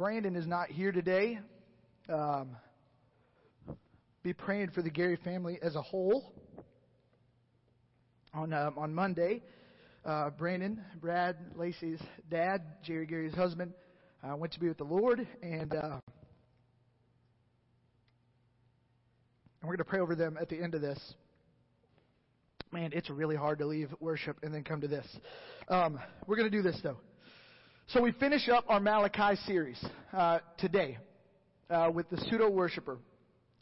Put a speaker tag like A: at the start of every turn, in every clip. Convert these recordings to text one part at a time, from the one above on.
A: Brandon is not here today. Um, be praying for the Gary family as a whole. On um, on Monday, uh, Brandon, Brad, Lacey's dad, Jerry Gary's husband, uh, went to be with the Lord, and uh, and we're going to pray over them at the end of this. Man, it's really hard to leave worship and then come to this. Um, we're going to do this though. So we finish up our Malachi series uh, today uh, with the pseudo worshiper.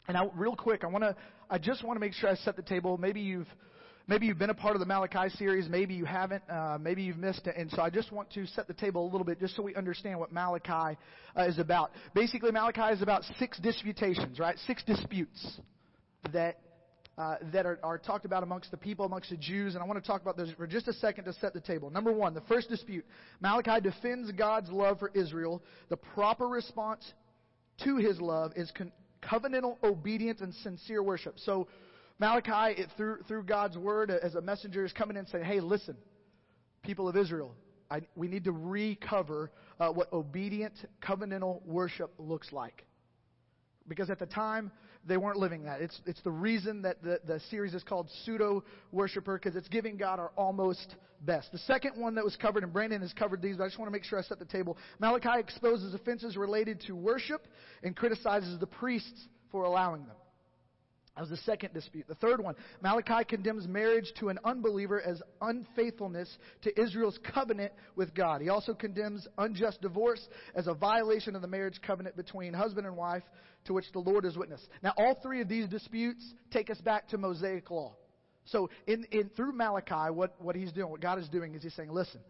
A: And now, real quick, I want to, I just want to make sure I set the table. Maybe you've, maybe you've been a part of the Malachi series, maybe you haven't, uh, maybe you've missed it. And so I just want to set the table a little bit, just so we understand what Malachi uh, is about. Basically, Malachi is about six disputations, right? Six disputes that uh, that are, are, talked about amongst the people, amongst the Jews, and I want to talk about those for just a second to set the table. Number one, the first dispute. Malachi defends God's love for Israel. The proper response to his love is con- covenantal obedience and sincere worship. So, Malachi, it, through, through God's word as a messenger, is coming in and saying, hey, listen, people of Israel, I, we need to recover uh, what obedient covenantal worship looks like. Because at the time, they weren't living that. It's, it's the reason that the, the series is called Pseudo Worshiper, because it's giving God our almost best. The second one that was covered, and Brandon has covered these, but I just want to make sure I set the table. Malachi exposes offenses related to worship and criticizes the priests for allowing them. That was the second dispute. The third one, Malachi condemns marriage to an unbeliever as unfaithfulness to Israel's covenant with God. He also condemns unjust divorce as a violation of the marriage covenant between husband and wife to which the Lord is witness. Now, all three of these disputes take us back to Mosaic law. So, in, in, through Malachi, what, what he's doing, what God is doing is he's saying, listen,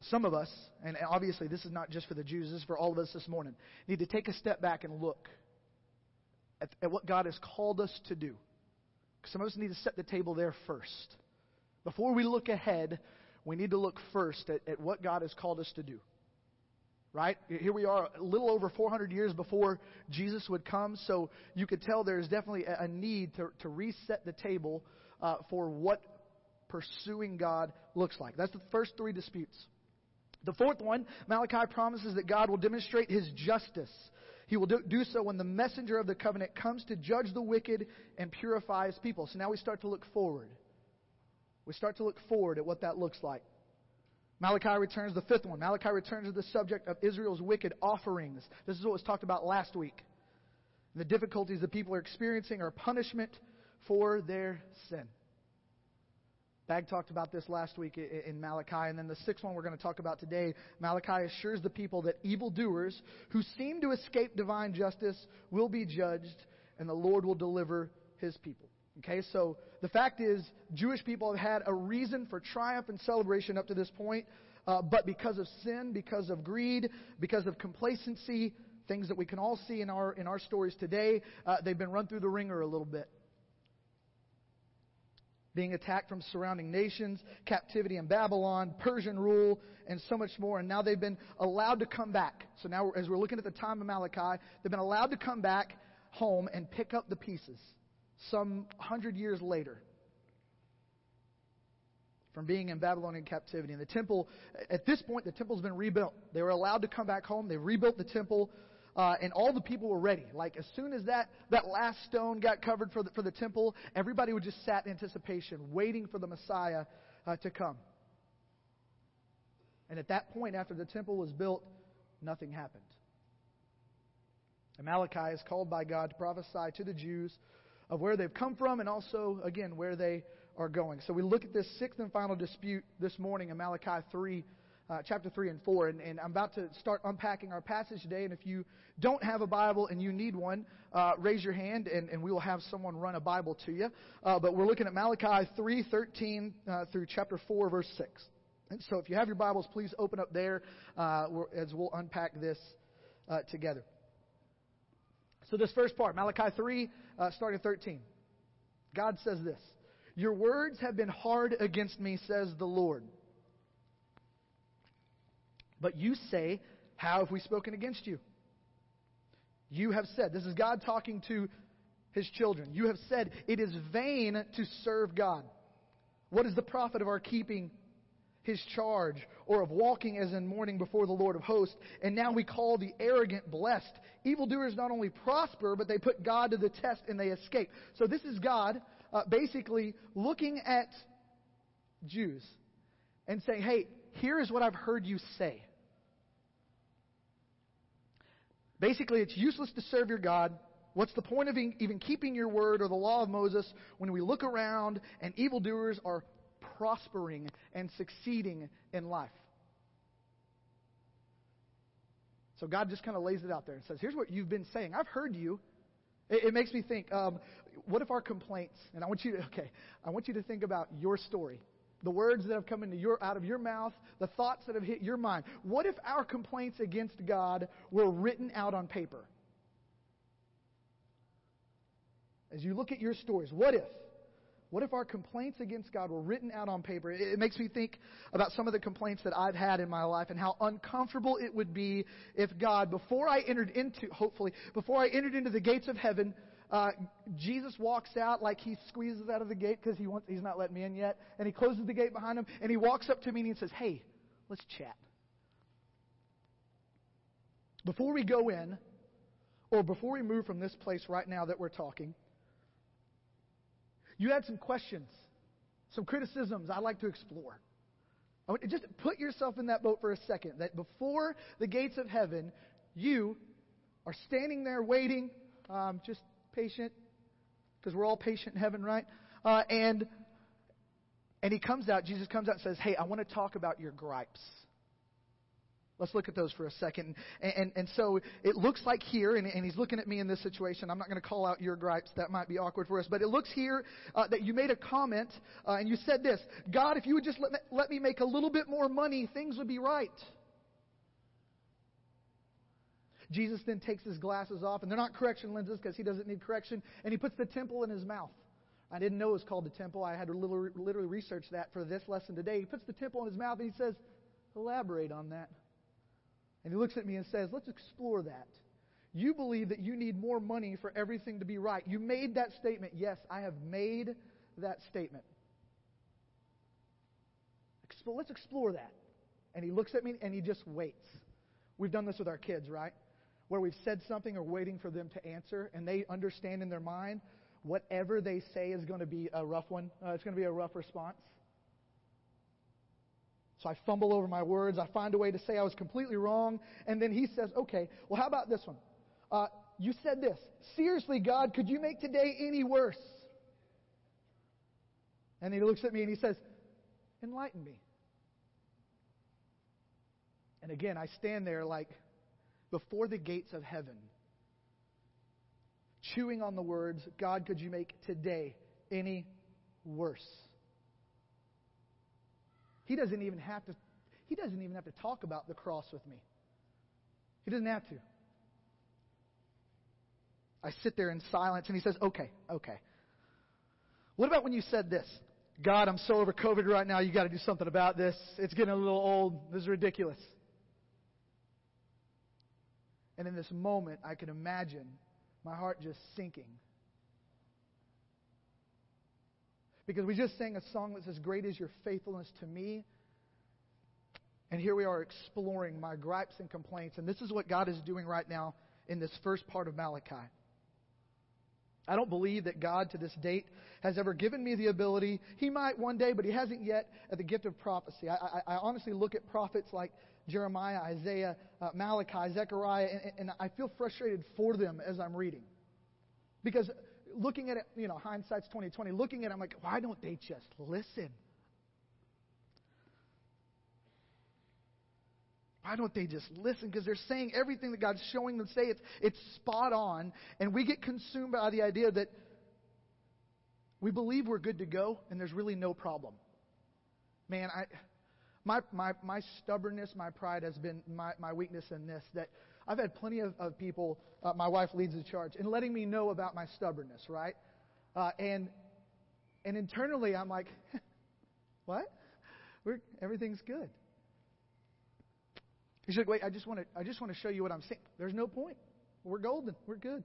A: some of us, and obviously this is not just for the Jews, this is for all of us this morning, need to take a step back and look at, at what God has called us to do. Some of us need to set the table there first. Before we look ahead, we need to look first at, at what God has called us to do. Right? Here we are, a little over 400 years before Jesus would come, so you could tell there's definitely a, need to, to reset the table uh, for what pursuing God looks like. That's the first three disputes. The fourth one, Malachi promises that God will demonstrate his justice he will do, so when the messenger of the covenant comes to judge the wicked and purify his people. So now we start to look forward. We start to look forward at what that looks like. Malachi returns the fifth one. Malachi returns to the subject of Israel's wicked offerings. This is what was talked about last week. The difficulties the people are experiencing are punishment for their sin. Bag talked about this last week in Malachi, and then the sixth one we're going to talk about today. Malachi assures the people that evildoers who seem to escape divine justice will be judged, and the Lord will deliver his people. Okay, so the fact is, Jewish people have had a reason for triumph and celebration up to this point, uh, but because of sin, because of greed, because of complacency, things that we can all see in our in our stories today, uh, they've been run through the ringer a little bit being attacked from surrounding nations, captivity in Babylon, Persian rule, and so much more. And now they've been allowed to come back. So now, as we're looking at the time of Malachi, they've been allowed to come back home and pick up the pieces some hundred years later from being in Babylonian captivity. And the temple, at this point, the temple's been rebuilt. They were allowed to come back home. They rebuilt the temple uh, and all the people were ready. Like as soon as that, that last stone got covered for the, for the temple, everybody would just sat in anticipation, waiting for the Messiah uh, to come. And at that point, after the temple was built, nothing happened. And Malachi is called by God to prophesy to the Jews of where they've come from and also, again, where they are going. So we look at this sixth and final dispute this morning in Malachi 3, uh, chapter 3 and 4. And, and, I'm about to start unpacking our passage today. And if you don't have a Bible and you need one, uh, raise your hand and, and we will have someone run a Bible to you. Uh, but we're looking at Malachi 3, 13 uh, through chapter 4, verse 6. And so if you have your Bibles, please open up there uh, as we'll unpack this uh, together. So this first part, Malachi 3, starting 13. God says this. Your words have been hard against me, says the Lord. But you say, How have we spoken against you? You have said, this is God talking to his children. You have said, It is vain to serve God. What is the profit of our keeping his charge, or of walking as in mourning before the Lord of hosts. And now we call the arrogant blessed. Evildoers not only prosper, but they put God to the test and they escape. So this is God uh, basically looking at Jews and saying, hey, here is what I've heard you say. Basically, it's useless to serve your God. What's the point of even keeping your word or the law of Moses when we look around and evildoers are prospering and succeeding in life. So God just kind of lays it out there and says, Here's what you've been saying. I've heard you. It, it makes me think, um, what if our complaints, and I want you to, okay, I want you to think about your story. The words that have come into your, out of your mouth, the thoughts that have hit your mind. What if our complaints against God were written out on paper? As you look at your stories, what if? What if our complaints against God were written out on paper? It, it, makes me think about some of the complaints that I've had in my life and how uncomfortable it would be if God, before I entered into, hopefully, before I entered into the gates of heaven, uh, Jesus walks out like he squeezes out of the gate because he wants, he's not letting me in yet, and he closes the gate behind him, and he walks up to me and he says, "Hey, let's chat." Before we go in, or before we move from this place right now that we're talking, you had some questions, some criticisms I'd like to explore. just put yourself in that boat for a second. That before the gates of heaven, you are standing there waiting, um, just patient, because we're all patient in heaven, right? Uh, and and he comes out. Jesus comes out and says, "Hey, I want to talk about your gripes." Let's look at those for a second. And, and, and so it looks like here, and, and, he's looking at me in this situation. I'm not going to call out your gripes. That might be awkward for us. But it looks here uh, that you made a comment, uh, and you said this God, if you would just let me, let me make a little bit more money, things would be right. Jesus then takes his glasses off, and they're not correction lenses because he doesn't need correction, and he puts the temple in his mouth. I didn't know it was called the temple. I had to literally research that for this lesson today. He puts the temple in his mouth, and he says, Elaborate on that. And he looks at me and says, Let's explore that. You believe that you need more money for everything to be right. You made that statement. Yes, I have made that statement. Let's explore that. And he looks at me and he just waits. We've done this with our kids, right? Where we've said something or waiting for them to answer, and they understand in their mind whatever they say is going to be a rough one. Uh, it's going to be a rough response. So I fumble over my words. I find a way to say I was completely wrong. And then he says, okay, well, how about this one? Uh, you said this. Seriously, God, could you make today any worse? And he looks at me and he says, enlighten me. And again, I stand there like before the gates of heaven, chewing on the words, God, could you make today any worse? He doesn't even have to he doesn't even have to talk about the cross with me. He doesn't have to. I sit there in silence and he says, "Okay, okay. What about when you said this? God, I'm so over COVID right now. You got to do something about this. It's getting a little old. This is ridiculous." And in this moment, I can imagine my heart just sinking. Because we just sang a song that says, Great is your faithfulness to me. And here we are exploring my gripes and complaints. And this is what God is doing right now in this first part of Malachi. I don't believe that God to this date has ever given me the ability. He might one day, but He hasn't yet at the gift of prophecy. I, I, I honestly look at prophets like Jeremiah, Isaiah, uh, Malachi, Zechariah, and, and I feel frustrated for them as I'm reading. Because looking at it, you know, hindsight's 2020, looking at it, I'm like, why don't they just listen? Why don't they just listen? Because they're saying everything that God's showing them say. It's, it's spot on. And we get consumed by the idea that we believe we're good to go and there's really no problem. Man, I, my, my, my stubbornness, my pride has been my, my weakness in this that I've had plenty of, of people, uh, my wife leads the charge, in letting me know about my stubbornness, right? Uh, and, and internally, I'm like, what? We're, everything's good. He's like, wait, I just want to, I just want to show you what I'm saying. There's no point. We're golden. We're good.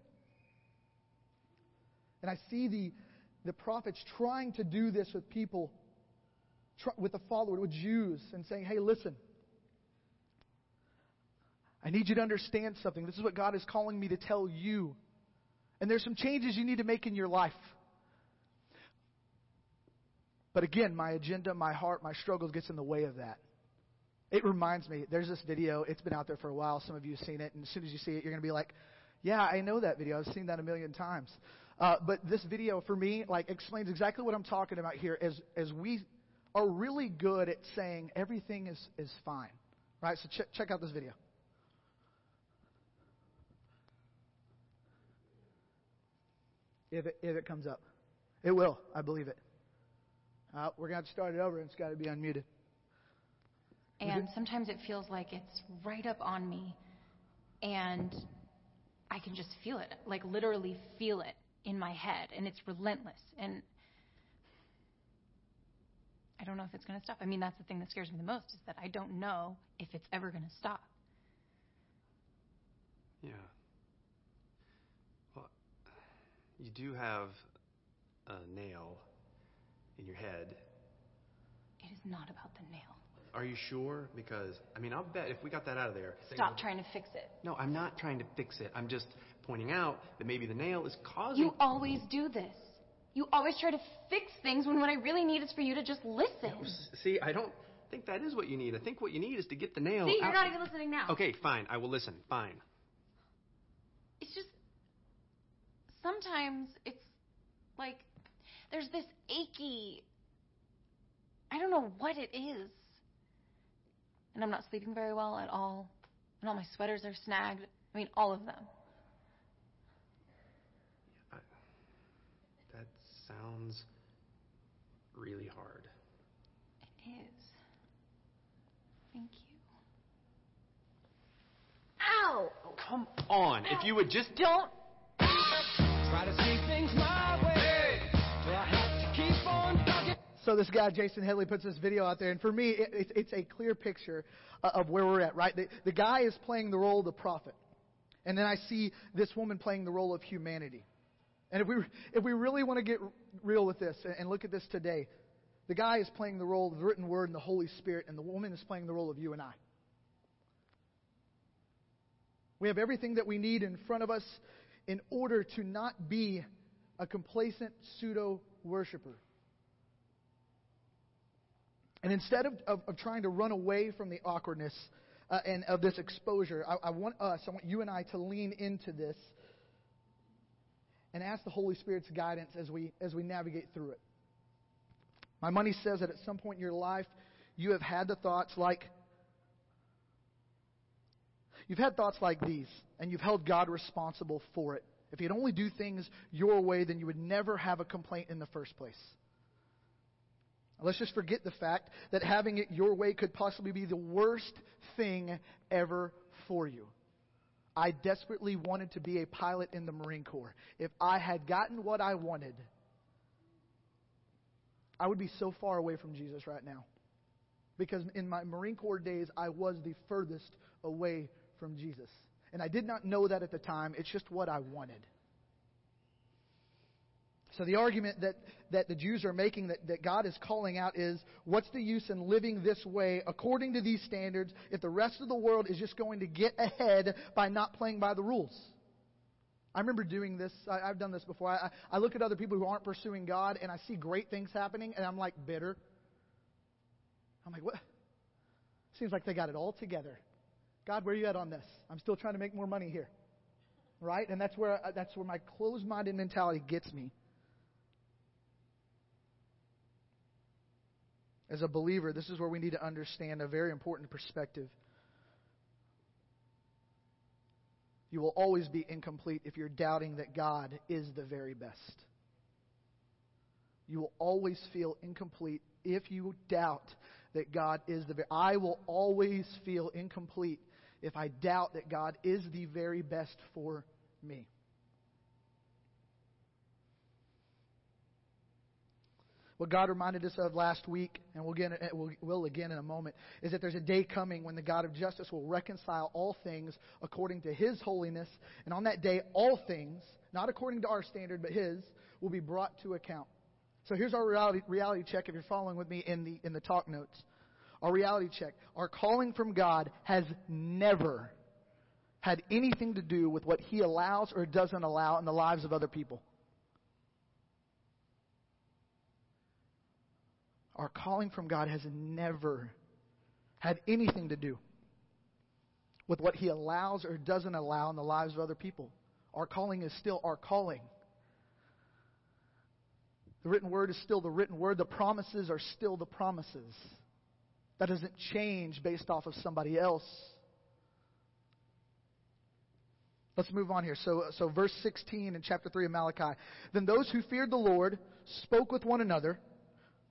A: And I see the, the prophets trying to do this with people with the follower, with Jews, and saying, hey, listen, I need you to understand something. This is what God is calling me to tell you. And there's some changes you need to make in your life. But again, my agenda, my heart, my struggles gets in the way of that. It reminds me, there's this video, it's been out there for a while. Some of you have seen it, and as soon as you see it, you're going to be like, yeah, I know that video. I've seen that a million times. Uh, but this video, for me, like explains exactly what I'm talking about here. As as we are really good at saying everything is is fine, right? So ch- check out this video. If it if it comes up, it will. I believe it. Uh, we're going to start it over, and it's got to be unmuted.
B: And sometimes it feels like it's right up on me, and I can just feel it, like literally feel it in my head, and it's relentless. And I don't know if it's going to stop. I mean, that's the thing that scares me the most is that I don't know if it's ever going to stop.
C: Yeah. Well, you do have a nail in your head.
B: It is not about the nail.
C: Are you sure? Because, I mean, I'll bet if we got that out of there.
B: Stop trying to fix it.
C: No, I'm not trying to fix it. I'm just pointing out that maybe the nail is causing.
B: You always do this. You always try to fix things when what I really need is for you to just listen.
C: See, I don't think that is what you need. I think what you need is to get the nail.
B: See, you're
C: out.
B: not even listening now.
C: Okay, fine. I will listen. Fine.
B: It's just sometimes it's like there's this achy. I don't know what it is. And I'm not sleeping very well at all. And all my sweaters are snagged. I mean, all of them.
C: I, that sounds really hard.
B: It is. Thank you. Ow!
C: Come on. If you would just.
B: Don't.
D: Try to see things my way. Do I have to keep on talking?
A: So this guy, Jason Headley, puts this video out there, and for me, it, it's, it's a clear picture uh, of where we're at, right? The, the guy is playing the role of the prophet. And then I see this woman playing the role of humanity. And if we, if we really want to get real with this and, look at this today, the guy is playing the role of the written word and the Holy Spirit, and the woman is playing the role of you and I. We have everything that we need in front of us in order to not be a complacent pseudo worshiper. And instead of, of, of, trying to run away from the awkwardness uh, and of this exposure, I, I want us, I want you and I to lean into this and ask the Holy Spirit's guidance as we, as we navigate through it. My money says that at some point in your life, you have had the thoughts like, you've had thoughts like these, and you've held God responsible for it. If you'd only do things your way, then you would never have a complaint in the first place. Let's just forget the fact that having it your way could possibly be the worst thing ever for you. I desperately wanted to be a pilot in the Marine Corps. If I had gotten what I wanted, I would be so far away from Jesus right now. Because in my Marine Corps days, I was the furthest away from Jesus. And I did not know that at the time. It's just what I wanted. So the argument that, that the Jews are making that, that God is calling out is, what's the use in living this way according to these standards if the rest of the world is just going to get ahead by not playing by the rules? I remember doing this. I, have done this before. I, I look at other people who aren't pursuing God and I see great things happening and I'm like bitter. I'm like, what? Seems like they got it all together. God, where are you at on this? I'm still trying to make more money here. Right? And that's where, that's where my closed minded mentality gets me. As a believer, this is where we need to understand a very important perspective. You will always be incomplete if you're doubting that God is the very best. You will always feel incomplete if you doubt that God is the very I will always feel incomplete if I doubt that God is the very best for me. What God reminded us of last week, and we'll, again, we'll, will again in a moment, is that there's a day coming when the God of justice will reconcile all things according to His holiness. And on that day, all things, not according to our standard, but His, will be brought to account. So here's our reality, reality check if you're following with me in the, in the talk notes. Our reality check. Our calling from God has never had anything to do with what He allows or doesn't allow in the lives of other people. Our calling from God has never had anything to do with what He allows or doesn't allow in the lives of other people. Our calling is still our calling. The written word is still the written word. The promises are still the promises. That doesn't change based off of somebody else. Let's move on here. So, so verse 16 in chapter 3 of Malachi. Then those who feared the Lord spoke with one another.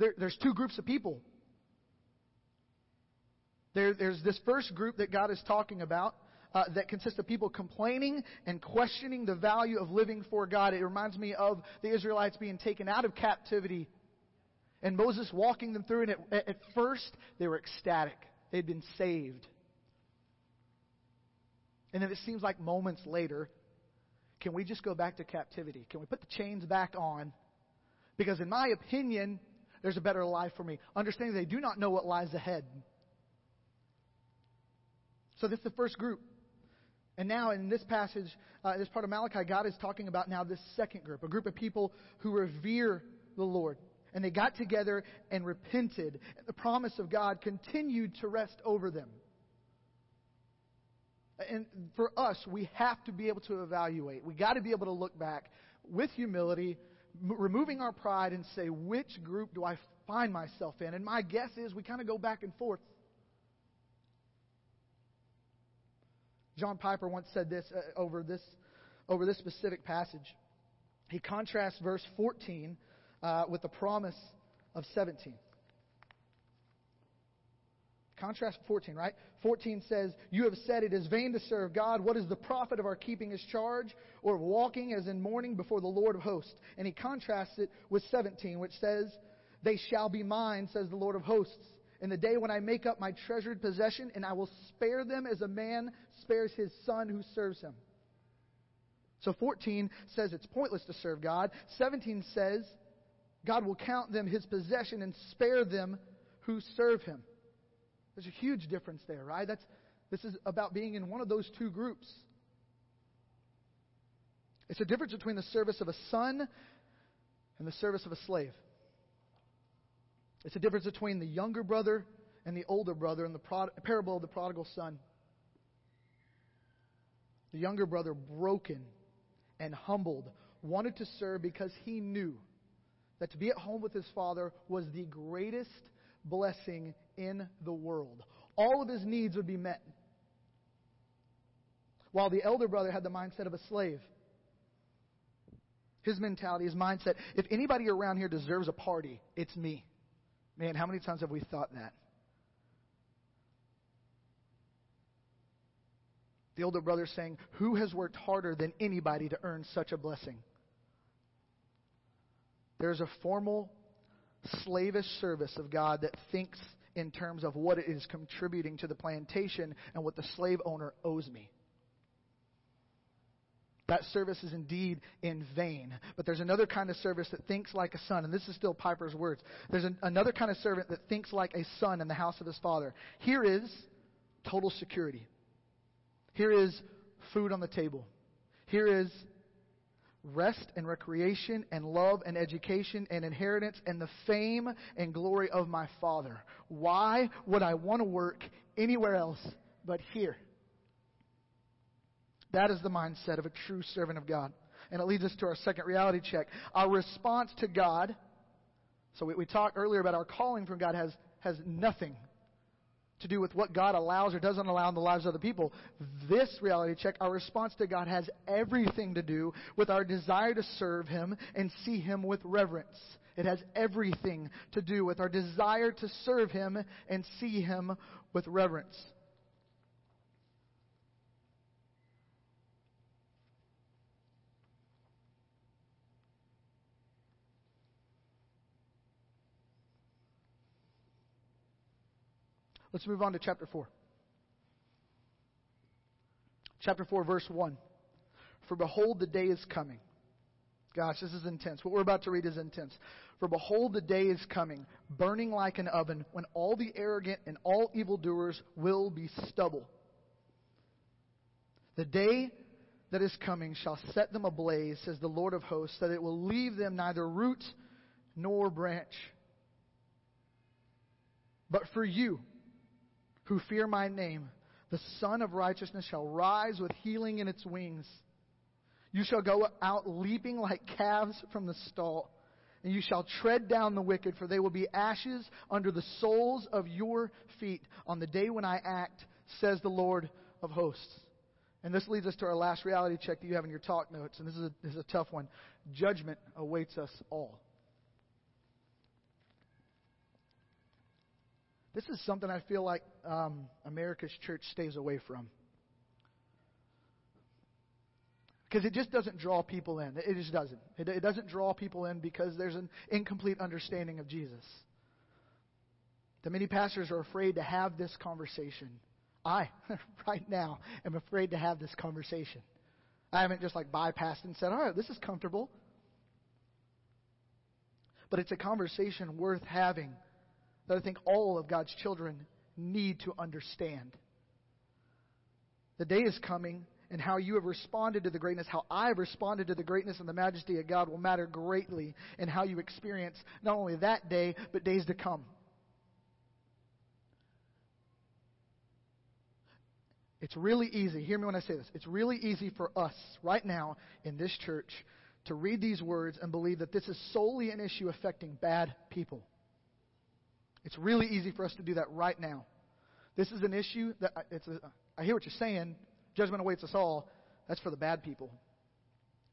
A: there, there's two groups of people. There, there's this first group that God is talking about. Uh, that consists of people complaining and questioning the value of living for God. It reminds me of the Israelites being taken out of captivity and Moses walking them through. And at, at first, they were ecstatic. They'd been saved. And then it seems like moments later, can we just go back to captivity? Can we put the chains back on? Because, in my opinion, there's a better life for me. Understanding they do not know what lies ahead. So, this is the first group. And now, in this passage, uh, this part of Malachi, God is talking about now this second group, a group of people who revere the Lord. And they got together and repented. The promise of God continued to rest over them. And for us, we have to be able to evaluate. We got to be able to look back with humility, removing our pride, and say, which group do I find myself in? And my guess is we kind of go back and forth. John Piper once said this uh, over this over this specific passage. He contrasts verse 14 uh, with the promise of 17. Contrast 14, right? 14 says, You have said it is vain to serve God. What is the profit of our keeping his charge or walking as in mourning before the Lord of hosts? And he contrasts it with 17, which says, They shall be mine, says the Lord of hosts, in the day when I make up my treasured possession, and I will spare them as a man spares his son who serves him. So 14 says it's pointless to serve God. 17 says God will count them his possession and spare them who serve him. There's a huge difference there, right? That's, this is about being in one of those two groups. It's a difference between the service of a son and the service of a slave. It's a difference between the younger brother and the older brother in the prod- parable of the prodigal son. The younger brother, broken and humbled, wanted to serve because he knew that to be at home with his father was the greatest blessing in the world. All of his needs would be met. While the elder brother had the mindset of a slave. His mentality, his mindset, if anybody around here deserves a party, it's me. Man, how many times have we thought that? The older brother saying, Who has worked harder than anybody to earn such a blessing? There's a formal slavish service of God that thinks in terms of what it is contributing to the plantation and what the slave owner owes me. That service is indeed in vain. But there's another kind of service that thinks like a son, and this is still Piper's words. There's an, another kind of servant that thinks like a son in the house of his father. Here is total security. Here is food on the table. Here is rest and recreation and love and education and inheritance and the fame and glory of my Father. Why would I want to work anywhere else but here? That is the mindset of a true servant of God. And it leads us to our second reality check. Our response to God. So we, we talked earlier about our calling from God has, has nothing to do with what God allows or doesn't allow in the lives of other people. This reality check, our response to God, has everything to do with our desire to serve Him and see Him with reverence. It has everything to do with our desire to serve Him and see Him with reverence. Let's move on to chapter 4. Chapter 4, verse 1. For behold, the day is coming. Gosh, this is intense. What we're about to read is intense. For behold, the day is coming, burning like an oven, when all the arrogant and all evildoers will be stubble. The day that is coming shall set them ablaze, says the Lord of hosts, that it will leave them neither root nor branch. But for you, who fear my name, the Sun of Righteousness shall rise with healing in its wings. You shall go out leaping like calves from the stall, and you shall tread down the wicked, for they will be ashes under the soles of your feet on the day when I act, says the Lord of hosts. And this leads us to our last reality check that you have in your talk notes, and this is a, this is a tough one. Judgment awaits us all. This is something I feel like um, America's church stays away from. Because it just doesn't draw people in. It just doesn't. It, it doesn't draw people in because there's an incomplete understanding of Jesus. The many pastors are afraid to have this conversation. I, right now, am afraid to have this conversation. I haven't just like bypassed and said, all right, this is comfortable. But it's a conversation worth having that I think all of God's children need to understand. The day is coming, and how you have responded to the greatness, how I have responded to the greatness and the majesty of God will matter greatly in how you experience not only that day, but days to come. It's really easy, hear me when I say this. It's really easy for us right now in this church to read these words and believe that this is solely an issue affecting bad people. It's really easy for us to do that right now. This is an issue that uh, it's a, I hear what you're saying. Judgment awaits us all. That's for the bad people.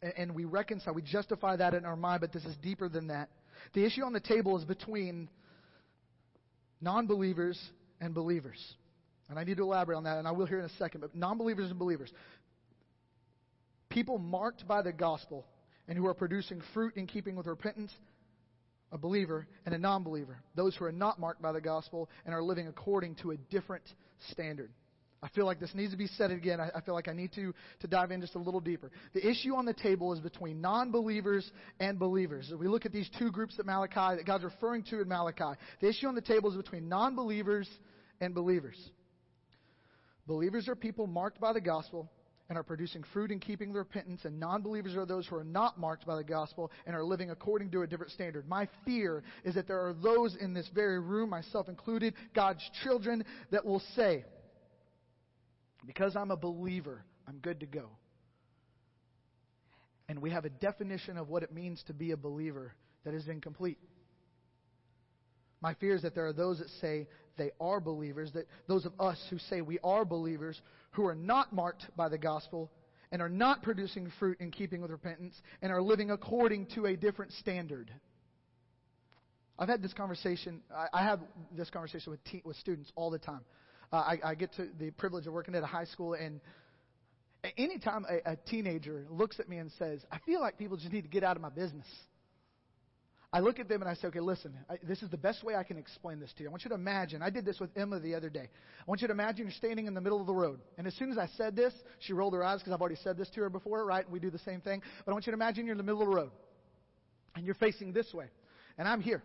A: And, and we reconcile, we justify that in our mind, but this is deeper than that. The issue on the table is between non believers and believers. And I need to elaborate on that, and I will here in a second. But non believers and believers. People marked by the gospel and who are producing fruit in keeping with repentance a believer and a non believer, those who are not marked by the gospel and are living according to a different standard. I feel like this needs to be said again. I, feel like I need to, to dive in just a little deeper. The issue on the table is between non believers and believers. As we look at these two groups that Malachi, that God's referring to in Malachi, the issue on the table is between non believers and believers. Believers are people marked by the gospel and are producing fruit in keeping the repentance, and non believers are those who are not marked by the gospel and are living according to a different standard. My fear is that there are those in this very room, myself included, God's children, that will say, Because I'm a believer, I'm good to go. And we have a definition of what it means to be a believer that is incomplete. My fear is that there are those that say they are believers, that those of us who say we are believers who are not marked by the gospel and are not producing fruit in keeping with repentance and are living according to a different standard. I've had this conversation, I, I have this conversation with, te- with students all the time. Uh, I, I get to the privilege of working at a high school, and anytime a, a teenager looks at me and says, I feel like people just need to get out of my business. I look at them and I say, okay, listen, I, this is the best way I can explain this to you. I want you to imagine, I did this with Emma the other day. I want you to imagine you're standing in the middle of the road. And as soon as I said this, she rolled her eyes because I've already said this to her before, right? We do the same thing. But I want you to imagine you're in the middle of the road. And you're facing this way. And I'm here.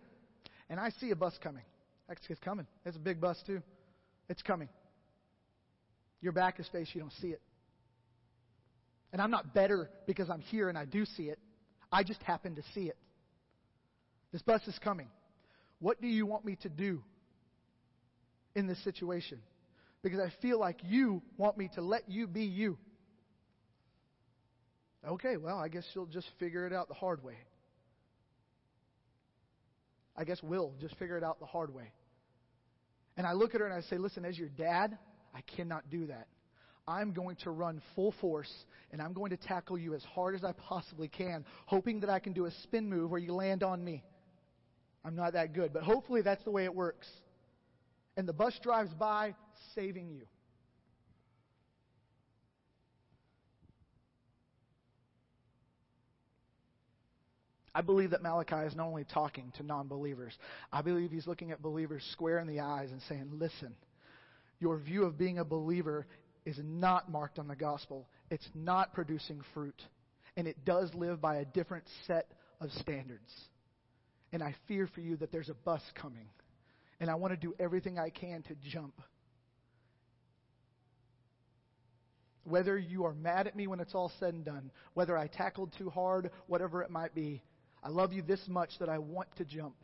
A: And I see a bus coming. Actually, it's coming. It's a big bus, too. It's coming. Your back is faced, you don't see it. And I'm not better because I'm here and I do see it. I just happen to see it. This bus is coming. What do you want me to do in this situation? Because I feel like you want me to let you be you. Okay, well, I guess you'll just figure it out the hard way. I guess we'll just figure it out the hard way. And I look at her and I say, Listen, as your dad, I cannot do that. I'm going to run full force and I'm going to tackle you as hard as I possibly can, hoping that I can do a spin move where you land on me. I'm not that good, but hopefully that's the way it works. And the bus drives by, saving you. I believe that Malachi is not only talking to non believers, I believe he's looking at believers square in the eyes and saying, Listen, your view of being a believer is not marked on the gospel, it's not producing fruit, and it does live by a different set of standards. And I fear for you that there's a bus coming, and I want to do everything I can to jump. Whether you are mad at me when it's all said and done, whether I tackled too hard, whatever it might be, I love you this much that I want to jump.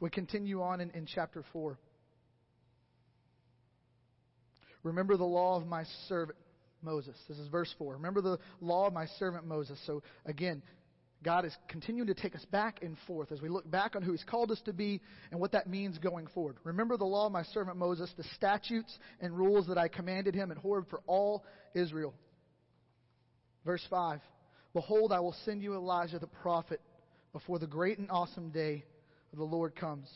A: We continue on in, in chapter 4. Remember the law of my servant Moses. This is verse 4. Remember the law of my servant Moses. So, again, God is continuing to take us back and forth as we look back on who He's called us to be and what that means going forward. Remember the law of my servant Moses, the statutes and rules that I commanded him at Horeb for all Israel. Verse 5 Behold, I will send you Elijah the prophet before the great and awesome day of the Lord comes.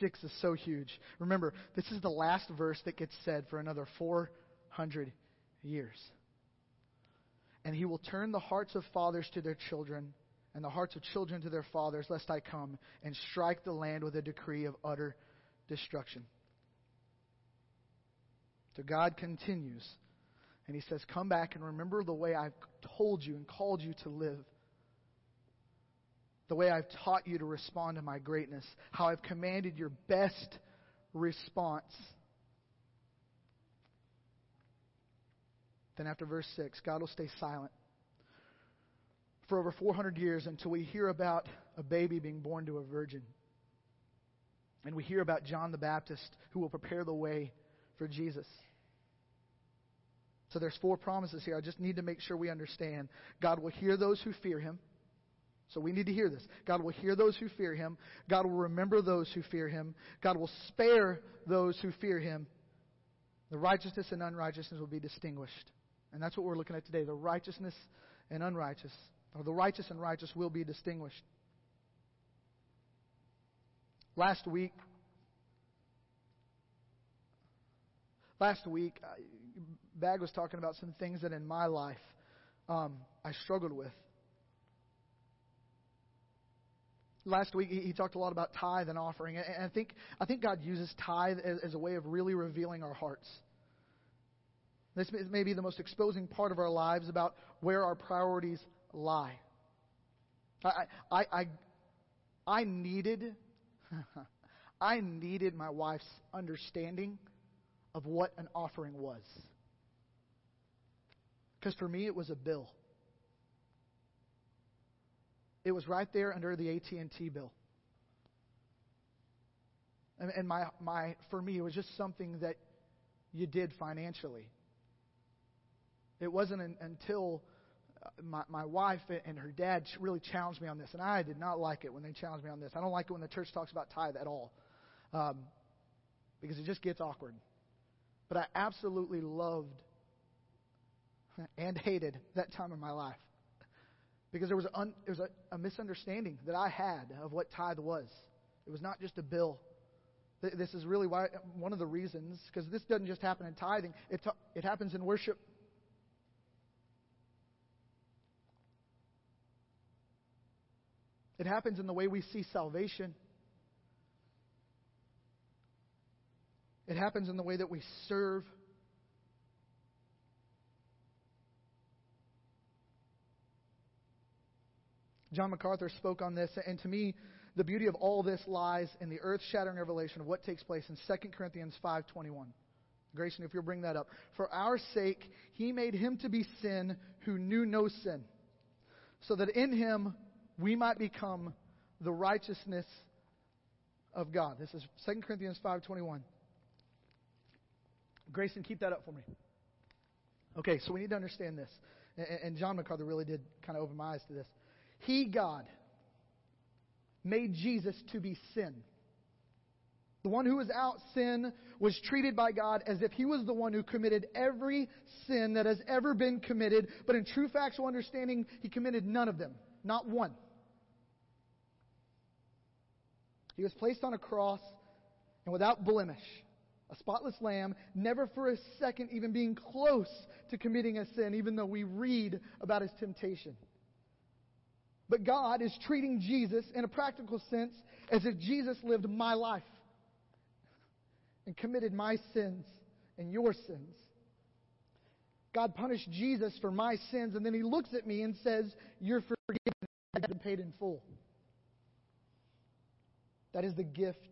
A: Six is so huge. Remember, this is the last verse that gets said for another 400 years. And he will turn the hearts of fathers to their children, and the hearts of children to their fathers, lest I come and strike the land with a decree of utter destruction. So God continues, and he says, Come back and remember the way I've told you and called you to live the way I've taught you to respond to my greatness, how I've commanded your best response. Then, after verse 6, God will stay silent for over 400 years until we hear about a baby being born to a virgin. And we hear about John the Baptist who will prepare the way for Jesus. So there's four promises here. I just need to make sure we understand. God will hear those who fear him. So we need to hear this. God will hear those who fear him. God will remember those who fear him. God will spare those who fear him. The righteousness and unrighteousness will be distinguished. And that's what we're looking at today. The righteousness and unrighteous, or the righteous and righteous will be distinguished. Last week, last week, Bag was talking about some things that in my life um, I struggled with. last week he, talked a lot about tithe and offering, and I think I think God uses tithe as a way of really revealing our hearts. This may be the most exposing part of our lives about where our priorities lie. I I I, I needed I needed my wife's understanding of what an offering was. Because for me, it was a bill. It was right there under the AT&T bill. And, and my, my, for me, it was just something that you did financially. It wasn't an, until uh, my, my wife and her dad really challenged me on this, and I did not like it when they challenged me on this. I don't like it when the church talks about tithe at all, um, because it just gets awkward. But I absolutely loved and hated that time in my life. Because there was, un, there was a, a misunderstanding that I had of what tithe was. It was not just a bill. This is really why one of the reasons, because this doesn't just happen in tithing, it, it happens in worship. It happens in the way we see salvation. It happens in the way that we serve. John MacArthur spoke on this, and to me, the beauty of all this lies in the earth-shattering revelation of what takes place in 2 Corinthians 5:21. Grayson, if you'll bring that up. For our sake, he made him to be sin who knew no sin, so that in him we might become the righteousness of God. This is 2 Corinthians 5:21. Grayson, keep that up for me. Okay, so we need to understand this. And John MacArthur really did kind of open my eyes to this. He, God, made Jesus to be sin. The one who was out sin was treated by God as if he was the one who committed every sin that has ever been committed, but in true factual understanding, he committed none of them, not one. He was placed on a cross and without blemish, a spotless lamb, never for a second even being close to committing a sin, even though we read about his temptation. But God is treating Jesus in a practical sense as if Jesus lived my life and committed my sins and your sins. God punished Jesus for my sins, and then he looks at me and says, You're forgiven. I've been paid in full. That is the gift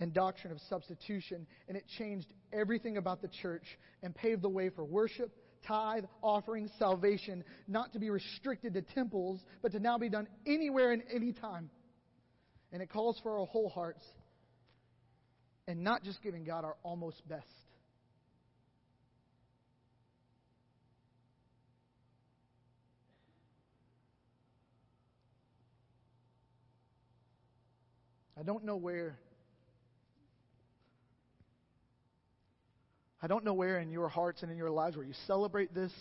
A: and doctrine of substitution, and it changed everything about the church and paved the way for worship, tithe, offering, salvation, not to be restricted to temples, but to now be done anywhere and any time. And it calls for our whole hearts and not just giving God our almost best. I don't know where. I don't know where in your hearts and in your lives where you celebrate this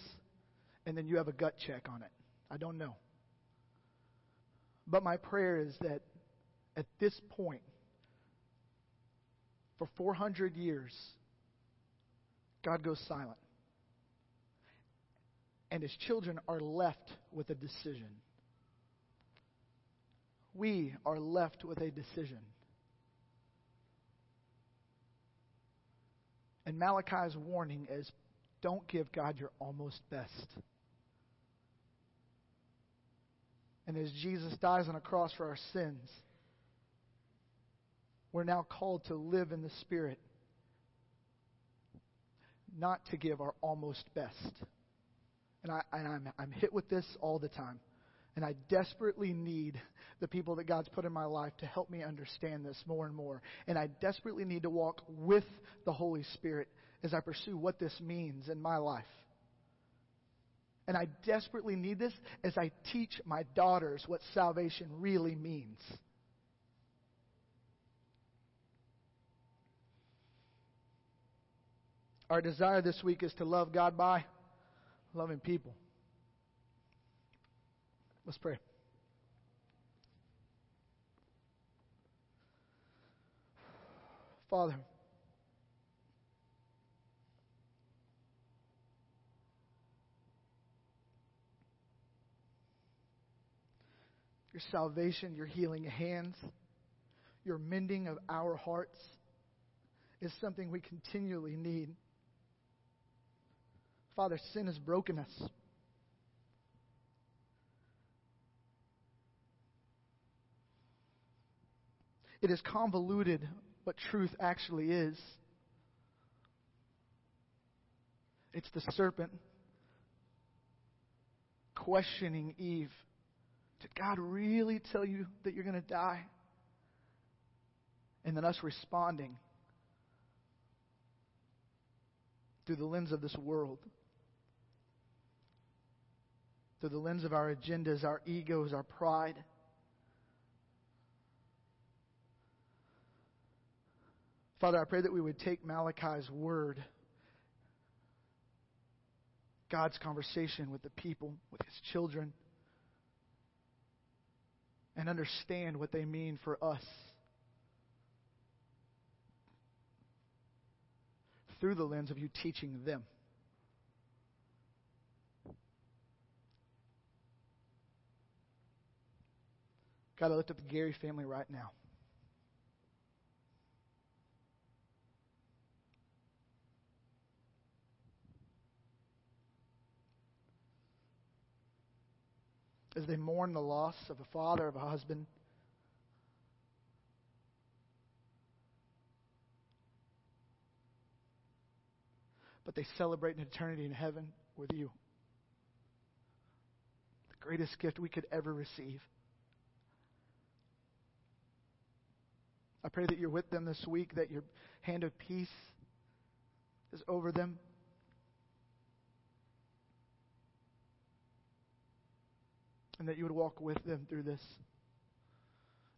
A: and then you have a gut check on it. I don't know. But my prayer is that at this point, for 400 years, God goes silent. And his children are left with a decision. We are left with a decision. And Malachi's warning is don't give God your almost best. And as Jesus dies on a cross for our sins, we're now called to live in the Spirit, not to give our almost best. And, I, and I'm, I'm hit with this all the time. And I desperately need the people that God's put in my life to help me understand this more and more. And I desperately need to walk with the Holy Spirit as I pursue what this means in my life. And I desperately need this as I teach my daughters what salvation really means. Our desire this week is to love God by loving people. Let's pray. Father, your salvation, your healing hands, your mending of our hearts is something we continually need. Father, sin has broken us. It is convoluted what truth actually is. It's the serpent questioning Eve Did God really tell you that you're going to die? And then us responding through the lens of this world through the lens of our agendas, our egos, our pride. Father, I pray that we would take Malachi's word, God's conversation with the people, with his children, and understand what they mean for us. Through the lens of you teaching them. God, I lift up the Gary family right now. As they mourn the loss of a father, of a husband, but they celebrate an eternity in heaven with you. The greatest gift we could ever receive. I pray that you're with them this week, that your hand of peace is over them. And that you would walk with them through this.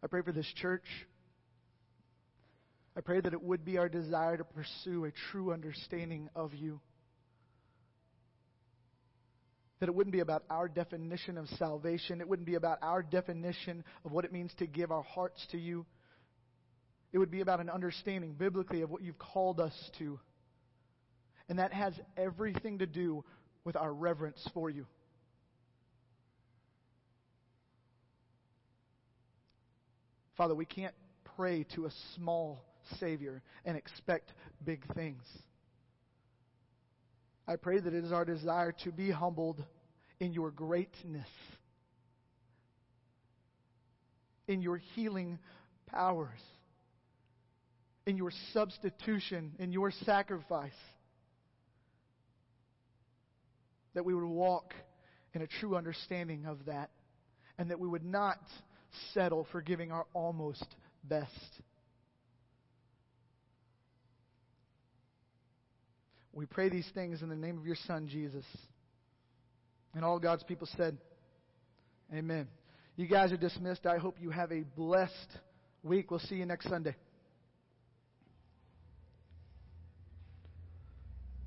A: I pray for this church. I pray that it would be our desire to pursue a true understanding of you. That it wouldn't be about our definition of salvation. It wouldn't be about our definition of what it means to give our hearts to you. It would be about an understanding biblically of what you've called us to. And that has everything to do with our reverence for you. Father, we can't pray to a small Savior and expect big things. I pray that it is our desire to be humbled in your greatness, in your healing powers, in your substitution, in your sacrifice. That we would walk in a true understanding of that, and that we would not settle for giving our almost best. We pray these things in the name of your Son, Jesus. And all God's people said, Amen. You guys are dismissed. I hope you have a blessed week. We'll see you next Sunday.